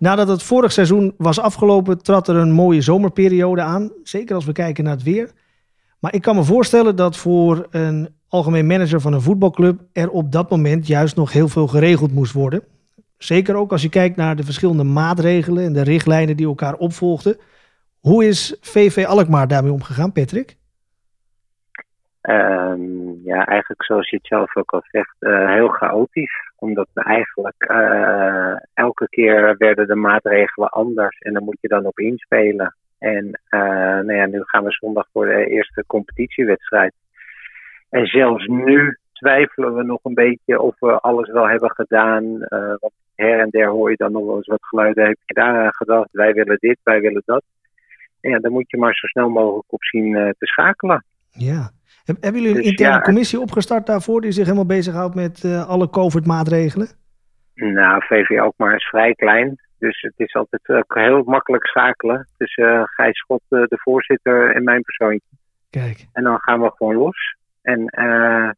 Nadat het vorig seizoen was afgelopen, trad er een mooie zomerperiode aan. Zeker als we kijken naar het weer. Maar ik kan me voorstellen dat voor een algemeen manager van een voetbalclub er op dat moment juist nog heel veel geregeld moest worden. Zeker ook als je kijkt naar de verschillende maatregelen en de richtlijnen die elkaar opvolgden. Hoe is VV Alkmaar daarmee omgegaan, Patrick? Um, ja, eigenlijk zoals je het zelf ook al zegt, uh, heel chaotisch. Omdat we eigenlijk uh, elke keer werden de maatregelen anders en daar moet je dan op inspelen. En uh, nou ja, nu gaan we zondag voor de eerste competitiewedstrijd. En zelfs nu twijfelen we nog een beetje of we alles wel hebben gedaan. want her en der hoor je dan nog wel eens wat geluiden. Heb je daar gedacht? Wij willen dit, wij willen dat. En ja, dan moet je maar zo snel mogelijk op zien te schakelen. Ja, hebben jullie een dus interne commissie opgestart daarvoor die zich helemaal bezighoudt met uh, alle COVID-maatregelen? Nou, VV ook maar is vrij klein. Dus het is altijd uh, heel makkelijk schakelen tussen uh, Gijs Schot, de voorzitter, en mijn persoontje. Kijk. En dan gaan we gewoon los. En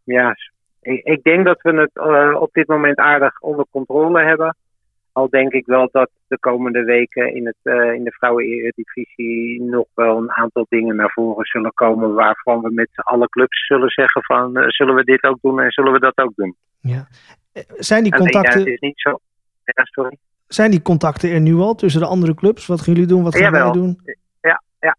ja, ik, ik, denk dat we het op dit moment aardig onder controle hebben. Al denk ik wel dat de komende weken in, het, uh, in de vrouwen-eredivisie nog wel een aantal dingen naar voren zullen komen. Waarvan we met alle clubs zullen zeggen van uh, zullen we dit ook doen en zullen we dat ook doen. Ja. Zijn die contacten... Ja, het is niet zo... Ja, sorry. Zijn die contacten er nu al tussen de andere clubs? Wat gaan jullie doen? Wat gaan Jawel. wij doen? Ja, ja.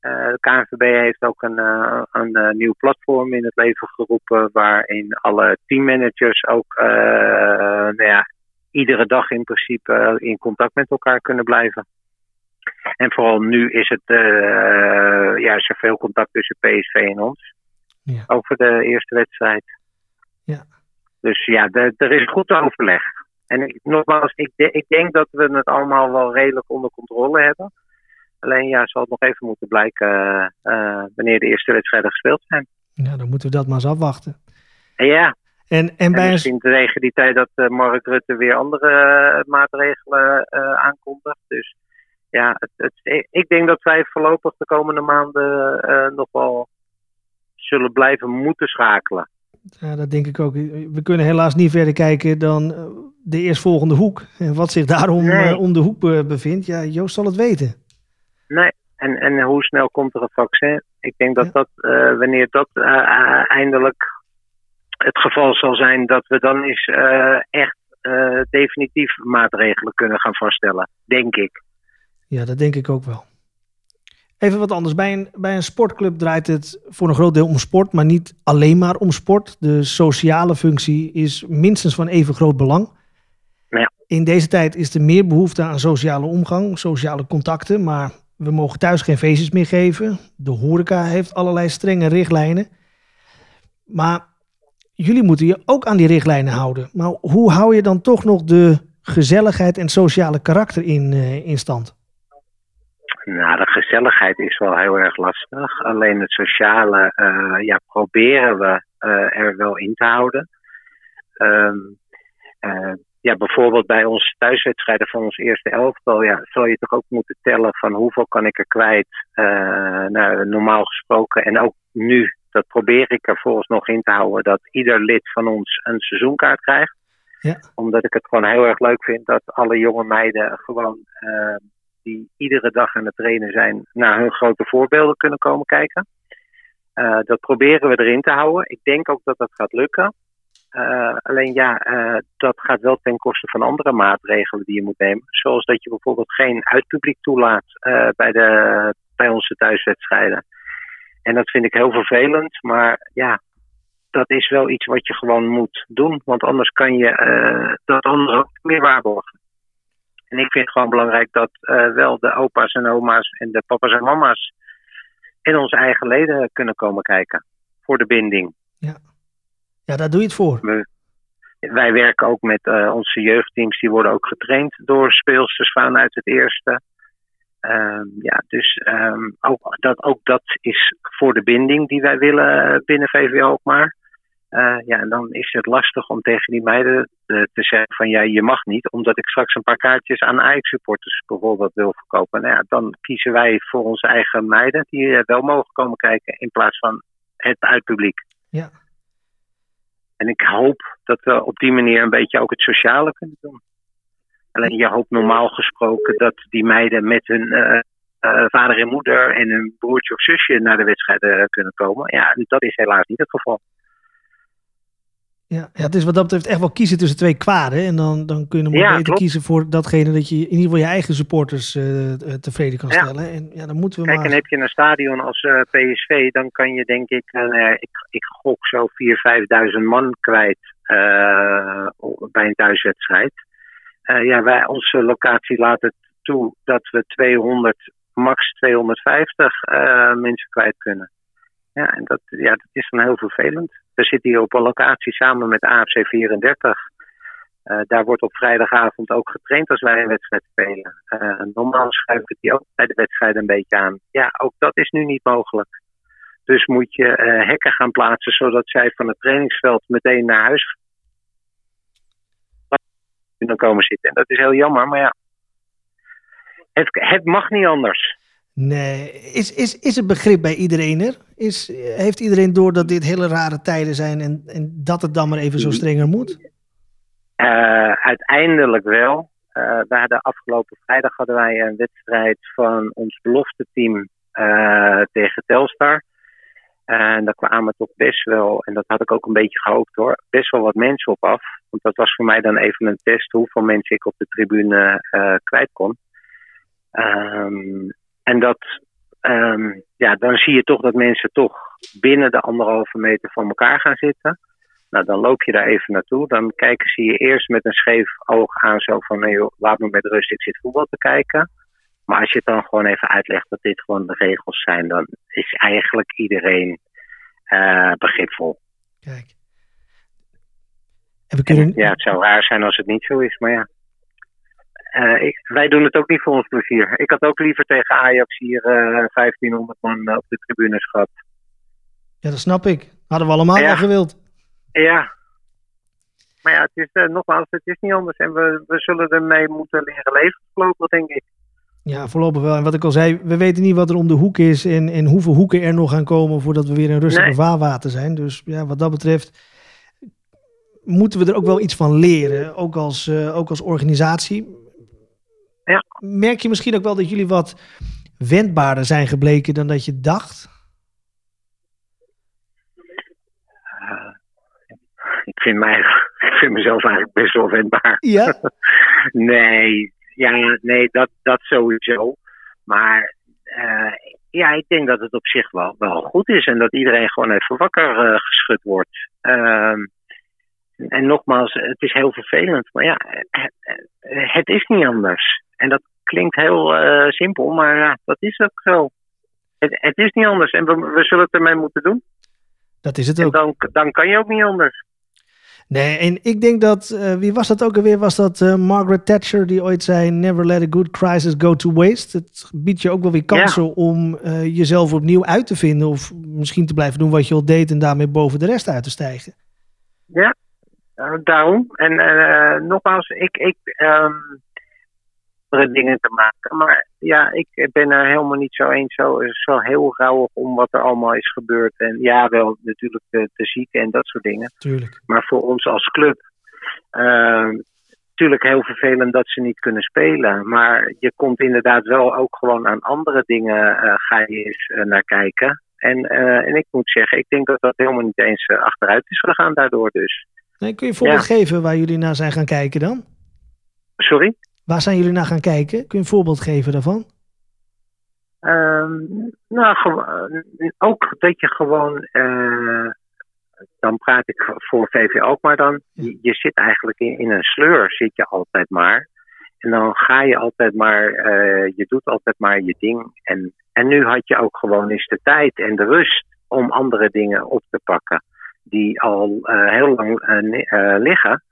Uh, de KNVB heeft ook een, uh, een uh, nieuw platform in het leven geroepen. Waarin alle teammanagers ook nou ja, iedere dag in principe eh, in contact met elkaar kunnen blijven. En vooral nu is het, uh, ja, is er veel contact tussen PSV en ons. Ja. Over de eerste wedstrijd. Ja. Dus ja, de, er is goed overleg. En ik, nogmaals, ik, de, ik denk dat we het allemaal wel redelijk onder controle hebben. Alleen ja, zal het nog even moeten blijken uh, wanneer de eerste wedstrijden gespeeld zijn. Ja, dan moeten we dat maar eens afwachten. Ja, en, en, bij en misschien tegen die tijd dat uh, Mark Rutte weer andere uh, maatregelen uh, aankondigt. Dus ja, het, het, ik denk dat wij voorlopig de komende maanden nog wel zullen blijven moeten schakelen. Ja, dat denk ik ook. We kunnen helaas niet verder kijken dan de eerstvolgende hoek. En wat zich daarom nee. om de hoek bevindt, ja, Joost zal het weten. Nee, en, en hoe snel komt er een vaccin? Ik denk dat ja. dat, wanneer dat eindelijk het geval zal zijn dat we dan eens uh, echt uh, definitief maatregelen kunnen gaan vaststellen, denk ik. Ja, dat denk ik ook wel. Even wat anders. Bij een, bij een sportclub draait het voor een groot deel om sport, maar niet alleen maar om sport. De sociale functie is minstens van even groot belang. Ja. In deze tijd is er meer behoefte aan sociale omgang, sociale contacten, maar we mogen thuis geen feestjes meer geven. De horeca heeft allerlei strenge richtlijnen. Maar jullie moeten je ook aan die richtlijnen houden. Maar hoe hou je dan toch nog de gezelligheid en sociale karakter in, uh, in stand? Nou, de gezelligheid is wel heel erg lastig. Alleen het sociale uh, ja, proberen we uh, er wel in te houden. Um, ja, bijvoorbeeld bij onze thuiswedstrijden van ons eerste elftal, ja, zal je toch ook moeten tellen van hoeveel kan ik er kwijt. nou, normaal gesproken en ook nu dat probeer ik er volgens nog in te houden, dat ieder lid van ons een seizoenkaart krijgt. Ja. Omdat ik het gewoon heel erg leuk vind dat alle jonge meiden gewoon uh, die iedere dag aan het trainen zijn, naar hun grote voorbeelden kunnen komen kijken. Uh, dat proberen we erin te houden. Ik denk ook dat dat gaat lukken. Uh, alleen ja, dat gaat wel ten koste van andere maatregelen die je moet nemen. Zoals dat je bijvoorbeeld geen uitpubliek toelaat bij, de, bij onze thuiswedstrijden. En dat vind ik heel vervelend, maar ja, dat is wel iets wat je gewoon moet doen. Want anders kan je uh, dat andere ook meer waarborgen. En ik vind het gewoon belangrijk dat uh, wel de opa's en oma's en de papa's en mama's en onze eigen leden kunnen komen kijken. Voor de binding. Ja, ja daar doe je het voor. We, wij werken ook met uh, onze jeugdteams. Die worden ook getraind door speelsters vanuit het eerste. Um, ja, dus um, ook, dat, ook dat is voor de binding die wij willen binnen VVO ook maar. Uh, ja, en dan is het lastig om tegen die meiden te, te zeggen van ja, je mag niet, omdat ik straks een paar kaartjes aan Ajax-supporters bijvoorbeeld wil verkopen. Nou ja, dan kiezen wij voor onze eigen meiden die wel mogen komen kijken in plaats van het uitpubliek. Ja. En ik hoop dat we op die manier een beetje ook het sociale kunnen doen. Alleen je hoopt normaal gesproken dat die meiden met hun vader en moeder en hun broertje of zusje naar de wedstrijden kunnen komen. Ja, dat is helaas niet het geval. Ja, ja, het is wat dat betreft echt wel kiezen tussen twee kwaden. En dan, dan kun je maar ja, beter kiezen voor datgene dat je in ieder geval je eigen supporters uh, tevreden kan stellen. En ja, dan moeten we Kijk, maar... en heb je een stadion als uh, PSV, dan kan je denk ik, uh, ik, ik gok zo 4.000, 5.000 man kwijt bij een thuiswedstrijd. Ja, wij, onze locatie laat het toe dat we 200, max 250 mensen kwijt kunnen. Ja, en dat, ja, dat is dan heel vervelend. We zitten hier op een locatie samen met AFC 34. Uh, daar wordt op vrijdagavond ook getraind als wij een wedstrijd spelen. Uh, normaal schuif ik die ook bij de wedstrijd een beetje aan. Ja, ook dat is nu niet mogelijk. Dus moet je uh, hekken gaan plaatsen zodat zij van het trainingsveld meteen naar huis kunnen komen zitten. En dat is heel jammer, maar ja, het, het mag niet anders. Nee, is, is, is het begrip bij iedereen er? Is, heeft iedereen door dat dit hele rare tijden zijn en, en dat het dan maar even zo strenger moet? Uh, uiteindelijk wel. Uh, we hadden afgelopen vrijdag hadden wij een wedstrijd van ons belofte team uh, tegen Telstar. En daar kwamen toch best wel, en dat had ik ook een beetje gehoopt hoor, best wel wat mensen op af. Want dat was voor mij dan even een test hoeveel mensen ik op de tribune kwijt kon. Um, en dat, um, ja, dan zie je toch dat mensen toch binnen de anderhalve meter van elkaar gaan zitten. Nou, dan loop je daar even naartoe. Dan kijken ze je eerst met een scheef oog aan, zo van: nee, laat me met rust, ik zit voetbal te kijken. Maar als je het dan gewoon even uitlegt dat dit gewoon de regels zijn, dan is eigenlijk iedereen uh, begripvol. Kijk. En we kunnen... En, ja, het zou raar zijn als het niet zo is, maar ja. Uh, ik, wij doen het ook niet voor ons plezier. Ik had ook liever tegen Ajax hier uh, 1500 man op de tribunes gehad. Ja, dat snap ik. Hadden we allemaal ja. wel gewild. Ja. Maar ja, het is nogmaals, het is niet anders. En we, we zullen ermee moeten leren leven voorlopig, denk ik. Ja, voorlopig wel. En wat ik al zei, we weten niet wat er om de hoek is en, en hoeveel hoeken er nog gaan komen voordat we weer in rustige nee. vaarwater zijn. Dus ja, wat dat betreft moeten we er ook wel iets van leren, ook als, uh, ook als organisatie. Ja. Merk je misschien ook wel dat jullie wat wendbaarder zijn gebleken dan dat je dacht? Uh, ik, vind mij, ik vind mezelf eigenlijk best wel wendbaar. Ja? nee, ja, nee dat, dat sowieso. Maar uh, ja, ik denk dat het op zich wel, wel goed is en dat iedereen gewoon even wakker uh, geschud wordt. Uh, en nogmaals, het is heel vervelend, maar ja, het is niet anders. En dat klinkt heel uh, simpel, maar ja, dat is ook zo. Het, het, is niet anders en we, we zullen het ermee moeten doen. Dat is het ook. En dan, dan kan je ook niet anders. Nee, en ik denk dat, uh, wie was dat ook alweer? Was dat uh, Margaret Thatcher die ooit zei: Never let a good crisis go to waste? Het biedt je ook wel weer kansen ja. om uh, jezelf opnieuw uit te vinden. Of misschien te blijven doen wat je al deed en daarmee boven de rest uit te stijgen. Ja, daarom. En nogmaals, ik. ik um, dingen te maken. Maar ja, ik ben er helemaal niet zo eens. Zo, zo heel rouwig om wat er allemaal is gebeurd. En ja, wel natuurlijk de, de zieken en dat soort dingen. Tuurlijk. Maar voor ons als club. Uh, natuurlijk heel vervelend dat ze niet kunnen spelen. Maar je komt inderdaad wel ook gewoon aan andere dingen. Uh, ga je eens uh, naar kijken. En, uh, en ik moet zeggen, ik denk dat dat helemaal niet eens achteruit is gegaan daardoor dus. Nee, kun je een voorbeeld ja. geven waar jullie naar zijn gaan kijken dan? Sorry? Waar zijn jullie naar gaan kijken? Kun je een voorbeeld geven daarvan? Um, nou, ook dat je gewoon, uh, dan praat ik voor VV ook maar dan, je, je zit eigenlijk in, in, een sleur, zit je altijd maar. En dan ga je altijd maar, uh, je doet altijd maar je ding. En, en nu had je ook gewoon eens de tijd en de rust om andere dingen op te pakken, die al uh, heel lang liggen.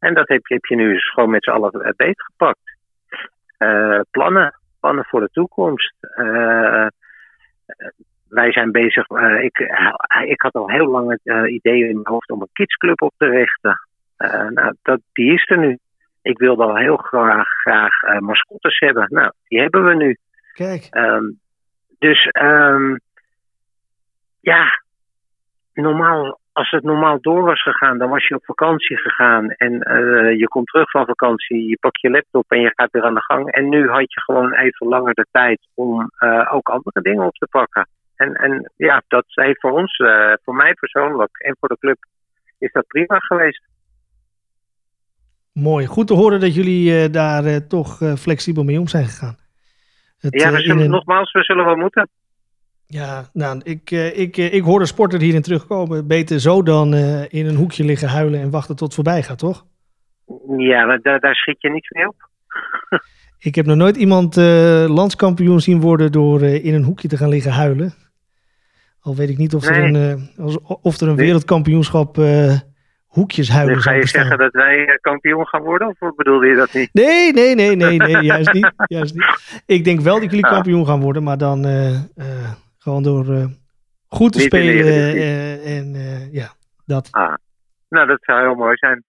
En dat heb je, heb je nu dus gewoon met z'n allen beetgepakt. Uh, plannen, plannen voor de toekomst. Uh, wij zijn bezig, uh, ik, ik had al heel lang het idee in mijn hoofd om een kidsclub op te richten. nou, dat, die is er nu. Ik wilde al heel graag, graag mascottes hebben. Nou, die hebben we nu. Kijk. Um, dus um, ja, normaal als het normaal door was gegaan, dan was je op vakantie gegaan. En je komt terug van vakantie, je pakt je laptop en je gaat weer aan de gang. En nu had je gewoon even langer de tijd om ook andere dingen op te pakken. En, en ja, dat heeft voor ons, voor mij persoonlijk en voor de club, is dat prima geweest. Mooi. Goed te horen dat jullie daar toch flexibel mee om zijn gegaan. Het, ja, we zullen, nogmaals, we zullen wel moeten. Ja, nou, ik, uh, ik, uh, ik hoor de sporter hierin terugkomen. Beter zo dan uh, in een hoekje liggen huilen en wachten tot het voorbij gaat, toch? Ja, daar, daar schiet je niets mee op. ik heb nog nooit iemand landskampioen zien worden door in een hoekje te gaan liggen huilen. Al weet ik niet of, er, een, of er een wereldkampioenschap hoekjes huilen nu ga je zeggen dat wij kampioen gaan worden? Of bedoelde je dat niet? Nee, nee, nee, nee, nee juist, niet, juist niet. Ik denk wel dat jullie ah. kampioen gaan worden, maar dan gewoon door uh, goed te Niet spelen. Uh, en uh, ja, dat. Ah. Nou, dat zou heel mooi zijn.